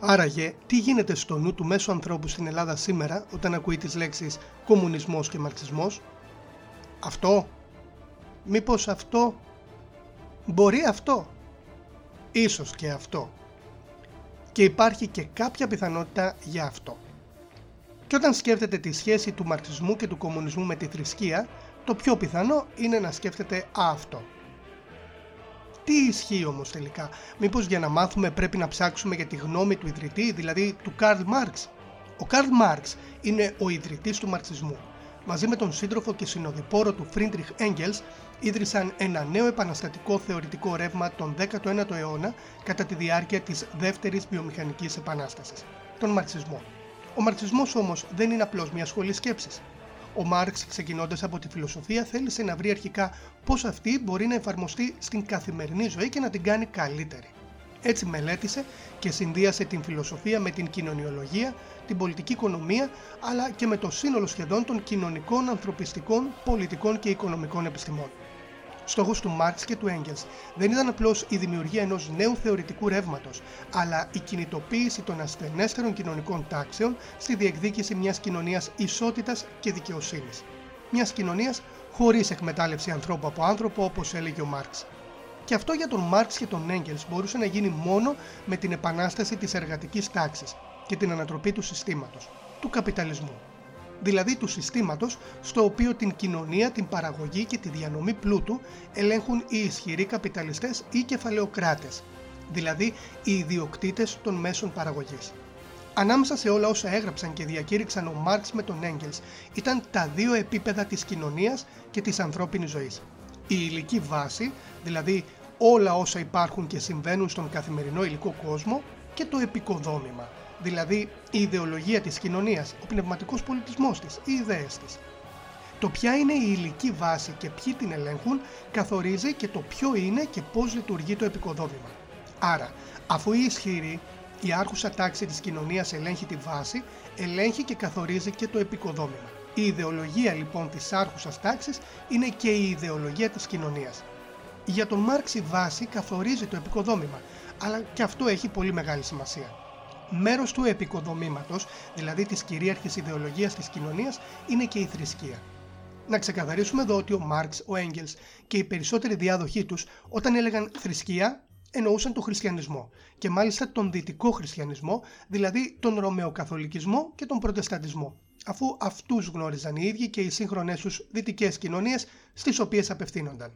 Άραγε, τι γίνεται στο νου του μέσου ανθρώπου στην Ελλάδα σήμερα όταν ακούει τις λέξεις κομμουνισμός και μαρξισμός. Αυτό; Μήπως αυτό; Μπορεί αυτό; Ίσως και αυτό. Και υπάρχει και κάποια πιθανότητα για αυτό. Και όταν σκέφτεται τη σχέση του μαρξισμού και του κομμουνισμού με τη θρησκεία, το πιο πιθανό είναι να σκέφτεται αυτό. Τι ισχύει όμως τελικά, Μήπως για να μάθουμε πρέπει να ψάξουμε για τη γνώμη του ιδρυτή, δηλαδή του Καρλ Μάρξ. Ο Καρλ Μάρξ είναι ο ιδρυτής του μαρξισμού. Μαζί με τον σύντροφο και συνοδοιπόρο του Φρίντριχ Έγγελς ίδρυσαν ένα νέο επαναστατικό θεωρητικό ρεύμα τον 19ο αιώνα κατά τη διάρκεια της δεύτερης βιομηχανικής επανάστασης, τον μαρξισμό. Ο μαρξισμός όμως δεν είναι απλώς μια σχολή σκέψης. Ο Μάρξ, ξεκινώντας από τη φιλοσοφία, θέλησε να βρει αρχικά πώς αυτή μπορεί να εφαρμοστεί στην καθημερινή ζωή και να την κάνει καλύτερη. Έτσι μελέτησε και συνδύασε την φιλοσοφία με την κοινωνιολογία, την πολιτική οικονομία, αλλά και με το σύνολο σχεδόν των κοινωνικών, ανθρωπιστικών, πολιτικών και οικονομικών επιστημών. Στόχο του Μάρξ και του Έγκελ δεν ήταν απλώς η δημιουργία ενός νέου θεωρητικού ρεύματος, αλλά η κινητοποίηση των ασθενέστερων κοινωνικών τάξεων στη διεκδίκηση μιας κοινωνίας ισότητας και δικαιοσύνης. Μιας κοινωνίας χωρίς εκμετάλλευση ανθρώπου από άνθρωπο, όπως έλεγε ο Μάρξ. Και αυτό για τον Μάρξ και τον Έγκελ μπορούσε να γίνει μόνο με την επανάσταση της εργατικής τάξης και την ανατροπή του συστήματος, του καπιταλισμού δηλαδή του συστήματος στο οποίο την κοινωνία, την παραγωγή και τη διανομή πλούτου ελέγχουν οι ισχυροί καπιταλιστές ή κεφαλαιοκράτες, δηλαδή οι ιδιοκτήτες των μέσων παραγωγής. Ανάμεσα σε όλα όσα έγραψαν και διακήρυξαν ο Μάρξ με τον Έγγελς ήταν τα δύο επίπεδα της κοινωνίας και της ανθρώπινης ζωής. Η υλική βάση, δηλαδή όλα όσα υπάρχουν και συμβαίνουν στον καθημερινό υλικό κόσμο και το επικοδόμημα, δηλαδή η ιδεολογία της κοινωνίας, ο πνευματικός πολιτισμός της, οι ιδέες της. Το ποια είναι η υλική βάση και ποιοι την ελέγχουν καθορίζει και το ποιο είναι και πώς λειτουργεί το επικοδόμημα. Άρα, αφού η ισχυρή, η άρχουσα τάξη της κοινωνίας ελέγχει τη βάση, ελέγχει και καθορίζει και το επικοδόμημα. Η ιδεολογία λοιπόν της άρχουσας τάξης είναι και η ιδεολογία της κοινωνίας. Για τον Μάρξ η βάση καθορίζει το επικοδόμημα, αλλά και αυτό έχει πολύ μεγάλη σημασία μέρος του επικοδομήματος, δηλαδή της κυρίαρχης ιδεολογίας της κοινωνίας, είναι και η θρησκεία. Να ξεκαθαρίσουμε εδώ ότι ο Μάρξ, ο Έγγελς και οι περισσότεροι διάδοχοί τους όταν έλεγαν θρησκεία εννοούσαν τον χριστιανισμό και μάλιστα τον δυτικό χριστιανισμό, δηλαδή τον ρωμαιοκαθολικισμό και τον προτεσταντισμό, αφού αυτούς γνώριζαν οι ίδιοι και οι σύγχρονες τους δυτικές κοινωνίες στις οποίες απευθύνονταν.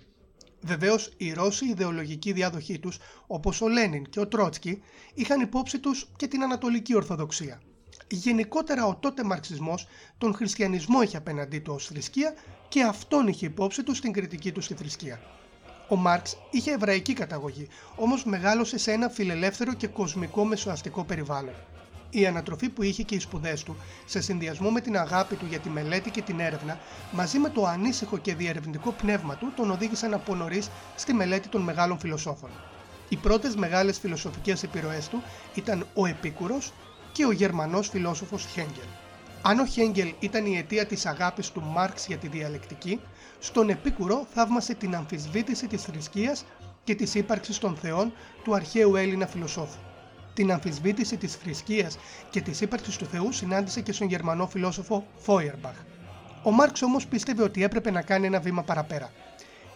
Βεβαίως, οι Ρώσοι ιδεολογικοί διάδοχοί τους, όπως ο Λένιν και ο Τρότσκι, είχαν υπόψη τους και την Ανατολική Ορθοδοξία. Γενικότερα, ο τότε μαρξισμός τον χριστιανισμό είχε απέναντί του ως θρησκεία και αυτόν είχε υπόψη του στην κριτική του στη θρησκεία. Ο Μάρξ είχε εβραϊκή καταγωγή, όμως μεγάλωσε σε ένα φιλελεύθερο και κοσμικό μεσοαστικό περιβάλλον η ανατροφή που είχε και οι σπουδές του, σε συνδυασμό με την αγάπη του για τη μελέτη και την έρευνα, μαζί με το ανήσυχο και διερευνητικό πνεύμα του, τον οδήγησαν από νωρίς στη μελέτη των μεγάλων φιλοσόφων. Οι πρώτες μεγάλες φιλοσοφικές επιρροές του ήταν ο Επίκουρος και ο Γερμανός φιλόσοφος Χέγγελ. Αν ο Χέγγελ ήταν η αιτία της αγάπης του Μάρξ για τη διαλεκτική, στον Επίκουρο θαύμασε την αμφισβήτηση της θρησκείας και της ύπαρξης των θεών του αρχαίου Έλληνα φιλοσόφου. Την αμφισβήτηση της θρησκείας και της ύπαρξης του Θεού συνάντησε και στον γερμανό φιλόσοφο Φόιερμπαχ. Ο Μάρξ όμως πίστευε ότι έπρεπε να κάνει ένα βήμα παραπέρα.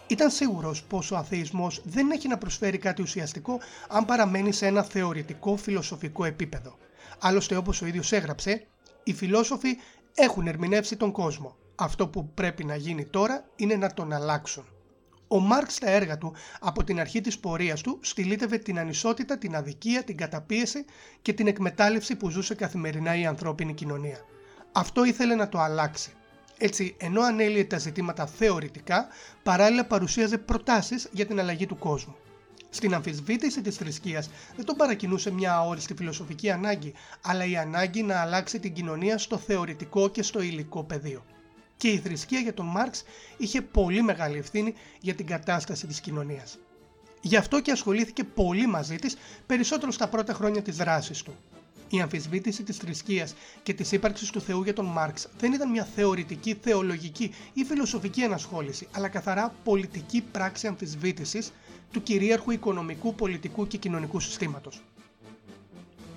Ήταν σίγουρος πως ο αθεισμός δεν έχει να προσφέρει κάτι ουσιαστικό αν παραμένει σε ένα θεωρητικό φιλοσοφικό επίπεδο. Άλλωστε όπως ο ίδιος έγραψε, οι φιλόσοφοι έχουν ερμηνεύσει τον κόσμο. Αυτό που πρέπει να γίνει τώρα είναι να τον αλλάξουν. Ο Μάρξ στα έργα του από την αρχή της πορείας του στυλίτευε την ανισότητα, την αδικία, την καταπίεση και την εκμετάλλευση που ζούσε καθημερινά η ανθρώπινη κοινωνία. Αυτό ήθελε να το αλλάξει. Έτσι, ενώ ανέλυε τα ζητήματα θεωρητικά, παράλληλα παρουσίαζε προτάσεις για την αλλαγή του κόσμου. Στην αμφισβήτηση της θρησκείας δεν τον παρακινούσε μια αόριστη φιλοσοφική ανάγκη, αλλά η ανάγκη να αλλάξει την κοινωνία στο θεωρητικό και στο υλικό πεδίο και η θρησκεία για τον Μάρξ είχε πολύ μεγάλη ευθύνη για την κατάσταση της κοινωνίας. Γι' αυτό και ασχολήθηκε πολύ μαζί της, περισσότερο στα πρώτα χρόνια της δράσης του. Η αμφισβήτηση της θρησκείας και της ύπαρξης του Θεού για τον Μάρξ δεν ήταν μια θεωρητική, θεολογική ή φιλοσοφική ανασχόληση, αλλά καθαρά πολιτική πράξη αμφισβήτησης του κυρίαρχου οικονομικού, πολιτικού και κοινωνικού συστήματος.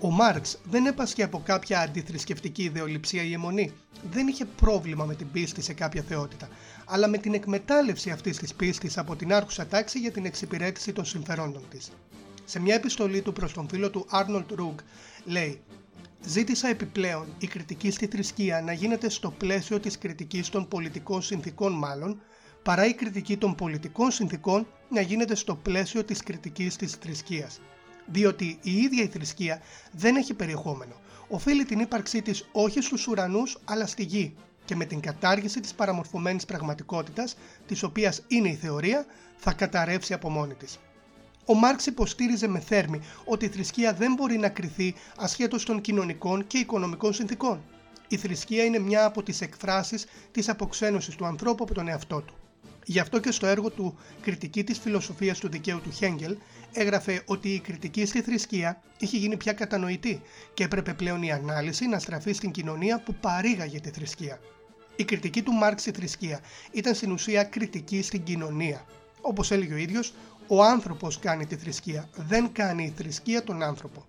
Ο Μάρξ δεν έπασχε από κάποια αντιθρησκευτική ιδεολειψία ή αιμονή. Δεν είχε πρόβλημα με την πίστη σε κάποια θεότητα, αλλά με την εκμετάλλευση αυτής της πίστης από την άρχουσα τάξη για την εξυπηρέτηση των συμφερόντων της. Σε μια επιστολή του προς τον φίλο του Άρνολτ Ρούγκ λέει Ζήτησα επιπλέον η κριτική στη θρησκεία να γίνεται στο πλαίσιο της κριτικής των πολιτικών συνθήκων μάλλον, παρά η κριτική των πολιτικών συνθήκων να γίνεται στο πλαίσιο της κριτικής της θρησκείας. Διότι η ίδια η θρησκεία δεν έχει περιεχόμενο. Οφείλει την ύπαρξή της όχι στους ουρανούς αλλά στη γη και με την κατάργηση της παραμορφωμένης πραγματικότητας, της οποίας είναι η θεωρία, θα καταρρεύσει από μόνη της. Ο Μάρξ υποστήριζε με θέρμη ότι η θρησκεία δεν μπορεί να κριθεί ασχέτως των κοινωνικών και οικονομικών συνθήκων. Η θρησκεία είναι μια από τις εκφράσεις της αποξένωσης του ανθρώπου από τον εαυτό του. Γι' αυτό και στο έργο του «Κριτική της φιλοσοφίας του δικαίου» του Χέγγελ έγραφε ότι η κριτική στη θρησκεία είχε γίνει πια κατανοητή και έπρεπε πλέον η ανάλυση να στραφεί στην κοινωνία που παρήγαγε τη θρησκεία. Η κριτική του Μάρξ στη θρησκεία ήταν στην ουσία κριτική στην κοινωνία. Όπως έλεγε ο ίδιος, ο άνθρωπος κάνει τη θρησκεία, δεν κάνει η θρησκεία τον άνθρωπο.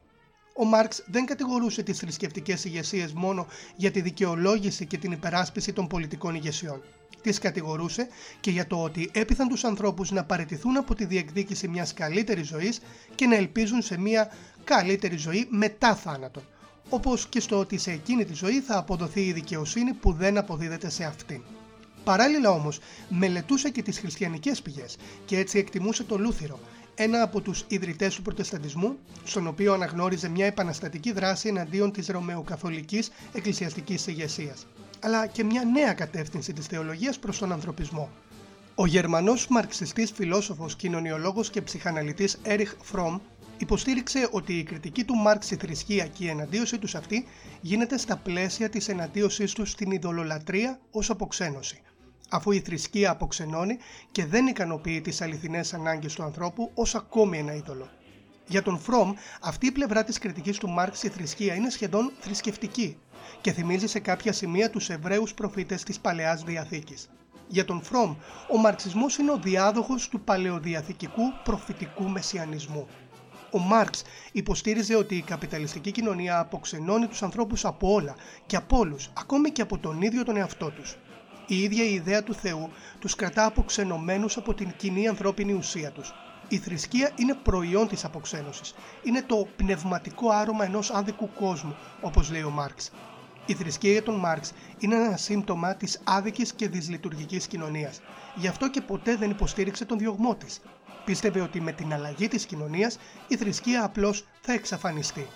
Ο Μάρξ δεν κατηγορούσε τις θρησκευτικές ηγεσίες μόνο για τη δικαιολόγηση και την υπεράσπιση των πολιτικών ηγεσιών. Τις κατηγορούσε και για το ότι έπιθαν τους ανθρώπους να παραιτηθούν από τη διεκδίκηση μιας καλύτερης ζωής και να ελπίζουν σε μια καλύτερη ζωή μετά θάνατον, όπως και στο ότι σε εκείνη τη ζωή θα αποδοθεί η δικαιοσύνη που δεν αποδίδεται σε αυτήν. Παράλληλα όμως μελετούσε και τις χριστιανικές πηγές και έτσι εκτιμούσε το Λούθυρο, ένα από τους ιδρυτές του προτεσταντισμού, στον οποίο αναγνώριζε μια επαναστατική δράση εναντίον της ρωμαιοκαθολικής εκκλησιαστικής ηγεσίας, αλλά και μια νέα κατεύθυνση της θεολογίας προς τον ανθρωπισμό. Ο Γερμανός μαρξιστής φιλόσοφος, κοινωνιολόγος και ψυχαναλυτής Έριχ Φρόμ υποστήριξε ότι η κριτική του Μάρξ στη θρησκεία και η εναντίωσή τους σε αυτή γίνεται στα πλαίσια της εναντίωσής τους στην ειδωλολατρεία ως αποξένωση αφού η θρησκεία αποξενώνει και δεν ικανοποιεί τις αληθινές ανάγκες του ανθρώπου ως ακόμη ένα είδωλο. Για τον Φρόμ, αυτή η πλευρά της κριτικής του Μάρξ στη θρησκεία είναι σχεδόν θρησκευτική και θυμίζει σε κάποια σημεία τους Εβραίους προφήτες της Παλαιάς Διαθήκης. Για τον Φρόμ, ο μαρξισμός είναι ο διάδοχος του παλαιοδιαθηκικού προφητικού μεσιανισμού. Ο Μάρξ υποστήριζε ότι η καπιταλιστική κοινωνία αποξενώνει τους ανθρώπους από όλα και από όλους, ακόμη και από τον ίδιο τον εαυτό τους. Η ίδια η ιδέα του Θεού τους κρατά αποξενωμένους από την κοινή ανθρώπινη ουσία τους. Η θρησκεία είναι προϊόν της αποξένωσης. Είναι το πνευματικό άρωμα ενός άδικου κόσμου, όπως λέει ο Μάρξ. Η θρησκεία για τον Μάρξ είναι ένα σύμπτωμα της άδικης και δυσλειτουργικής κοινωνίας. Γι' αυτό και ποτέ δεν υποστήριξε τον διωγμό της. Πίστευε ότι με την αλλαγή της κοινωνίας η θρησκεία απλώς θα εξαφανιστεί.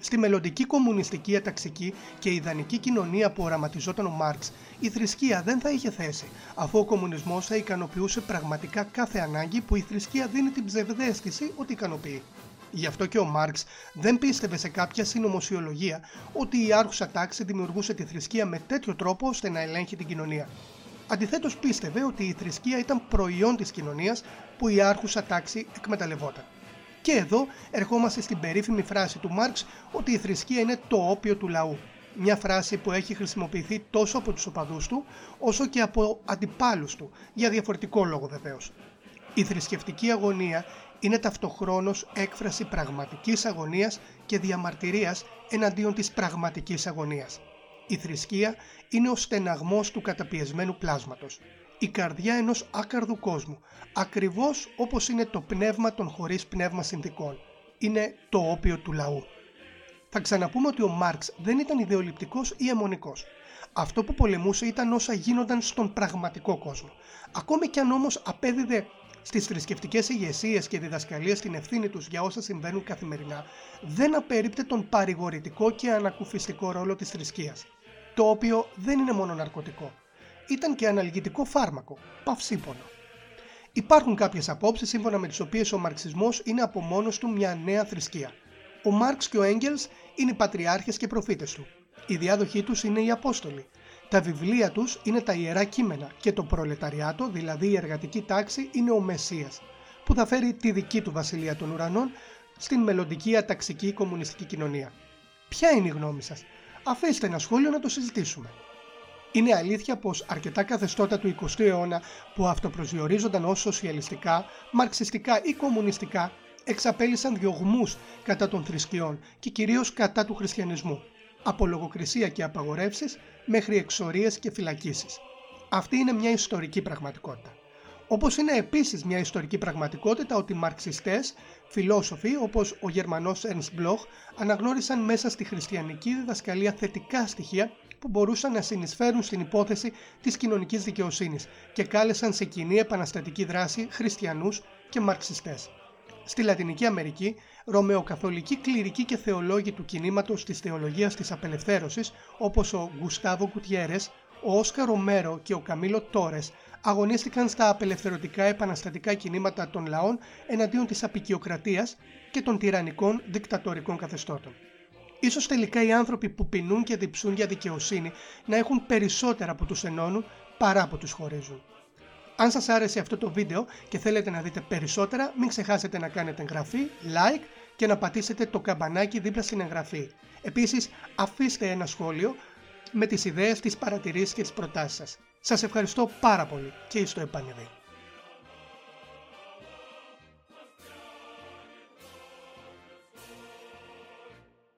Στη μελλοντική κομμουνιστική αταξική και ιδανική κοινωνία που οραματιζόταν ο Μάρξ, η θρησκεία δεν θα είχε θέση, αφού ο κομμουνισμός θα ικανοποιούσε πραγματικά κάθε ανάγκη που η θρησκεία δίνει την ψευδέστηση ότι ικανοποιεί. Γι' αυτό και ο Μάρξ δεν πίστευε σε κάποια συνωμοσιολογία ότι η άρχουσα τάξη δημιουργούσε τη θρησκεία με τέτοιο τρόπο ώστε να ελέγχει την κοινωνία. Αντιθέτως, πίστευε ότι η θρησκεία ήταν προϊόν της κοινωνίας που η άρχουσα τάξη εκμεταλλευόταν. Και εδώ ερχόμαστε στην περίφημη φράση του Μάρξ ότι η θρησκεία είναι το όπιο του λαού. Μια φράση που έχει χρησιμοποιηθεί τόσο από τους οπαδούς του, όσο και από αντιπάλους του, για διαφορετικό λόγο βεβαίως. Η θρησκευτική αγωνία είναι ταυτοχρόνως έκφραση πραγματικής αγωνίας και διαμαρτυρίας εναντίον της πραγματικής αγωνίας. Η θρησκεία είναι ο στεναγμός του καταπιεσμένου πλάσματος η καρδιά ενός άκαρδου κόσμου, ακριβώς όπως είναι το πνεύμα των χωρίς πνεύμα συνθήκων. Είναι το όπιο του λαού. Θα ξαναπούμε ότι ο Μάρξ δεν ήταν ιδεολειπτικός ή αιμονικός. Αυτό που πολεμούσε ήταν όσα γίνονταν στον πραγματικό κόσμο. Ακόμη κι αν όμως απέδιδε στις θρησκευτικές ηγεσίες και διδασκαλίες την ευθύνη τους για όσα συμβαίνουν καθημερινά, δεν απέριπτε τον παρηγορητικό και ανακουφιστικό ρόλο της θρησκείας. Το οποίο δεν είναι μόνο ναρκωτικό ήταν και αναλγητικό φάρμακο, παυσίπονο. Υπάρχουν κάποιες απόψεις σύμφωνα με τις οποίες ο μαρξισμός είναι από μόνος του μια νέα θρησκεία. Ο Μάρξ και ο Έγγελς είναι οι πατριάρχες και προφήτες του. Οι διάδοχοί τους είναι οι Απόστολοι. Τα βιβλία τους είναι τα ιερά κείμενα και το προλεταριάτο, δηλαδή η εργατική τάξη, είναι ο Μεσσίας, που θα φέρει τη δική του βασιλεία των ουρανών στην μελλοντική αταξική κομμουνιστική κοινωνία. Ποια είναι η γνώμη σας; Αφήστε ένα σχόλιο να το συζητήσουμε. Είναι αλήθεια πως αρκετά καθεστώτα του 20ου αιώνα που αυτοπροσδιορίζονταν ως σοσιαλιστικά, μαρξιστικά ή κομμουνιστικά εξαπέλυσαν διωγμούς κατά των θρησκειών και κυρίως κατά του χριστιανισμού, από λογοκρισία και απαγορεύσεις μέχρι εξορίες και φυλακίσεις. Αυτή είναι μια ιστορική πραγματικότητα. Όπως είναι επίσης μια ιστορική πραγματικότητα ότι οι μαρξιστές, φιλόσοφοι όπως ο Γερμανός Ernst Bloch αναγνώρισαν μέσα στη χριστιανική διδασκαλία θετικά στοιχεία που μπορούσαν να συνεισφέρουν στην υπόθεση της κοινωνικής δικαιοσύνης και κάλεσαν σε κοινή επαναστατική δράση χριστιανούς και μαρξιστές. Στη Λατινική Αμερική, ρωμαιοκαθολικοί κληρικοί και θεολόγοι του κινήματος της θεολογίας της απελευθέρωσης όπως ο Γκουστάβο Κουτιέρες, ο Όσκαρ Ρομέρο και ο Καμίλο Τόρες αγωνίστηκαν στα απελευθερωτικά επαναστατικά κινήματα των λαών εναντίον της απεικιοκρατίας και των τυραννικών δικτατορικών καθεστώτων. Ίσως τελικά οι άνθρωποι που πεινούν και διψούν για δικαιοσύνη να έχουν περισσότερα που τους ενώνουν παρά που τους χωρίζουν. Αν σας άρεσε αυτό το βίντεο και θέλετε να δείτε περισσότερα, μην ξεχάσετε να κάνετε εγγραφή, like και να πατήσετε το καμπανάκι δίπλα στην εγγραφή. Επίσης, αφήστε ένα σχόλιο με τις ιδέες, τις παρατηρήσεις και τις προτάσεις σας. Σας ευχαριστώ πάρα πολύ και στο επανειδή.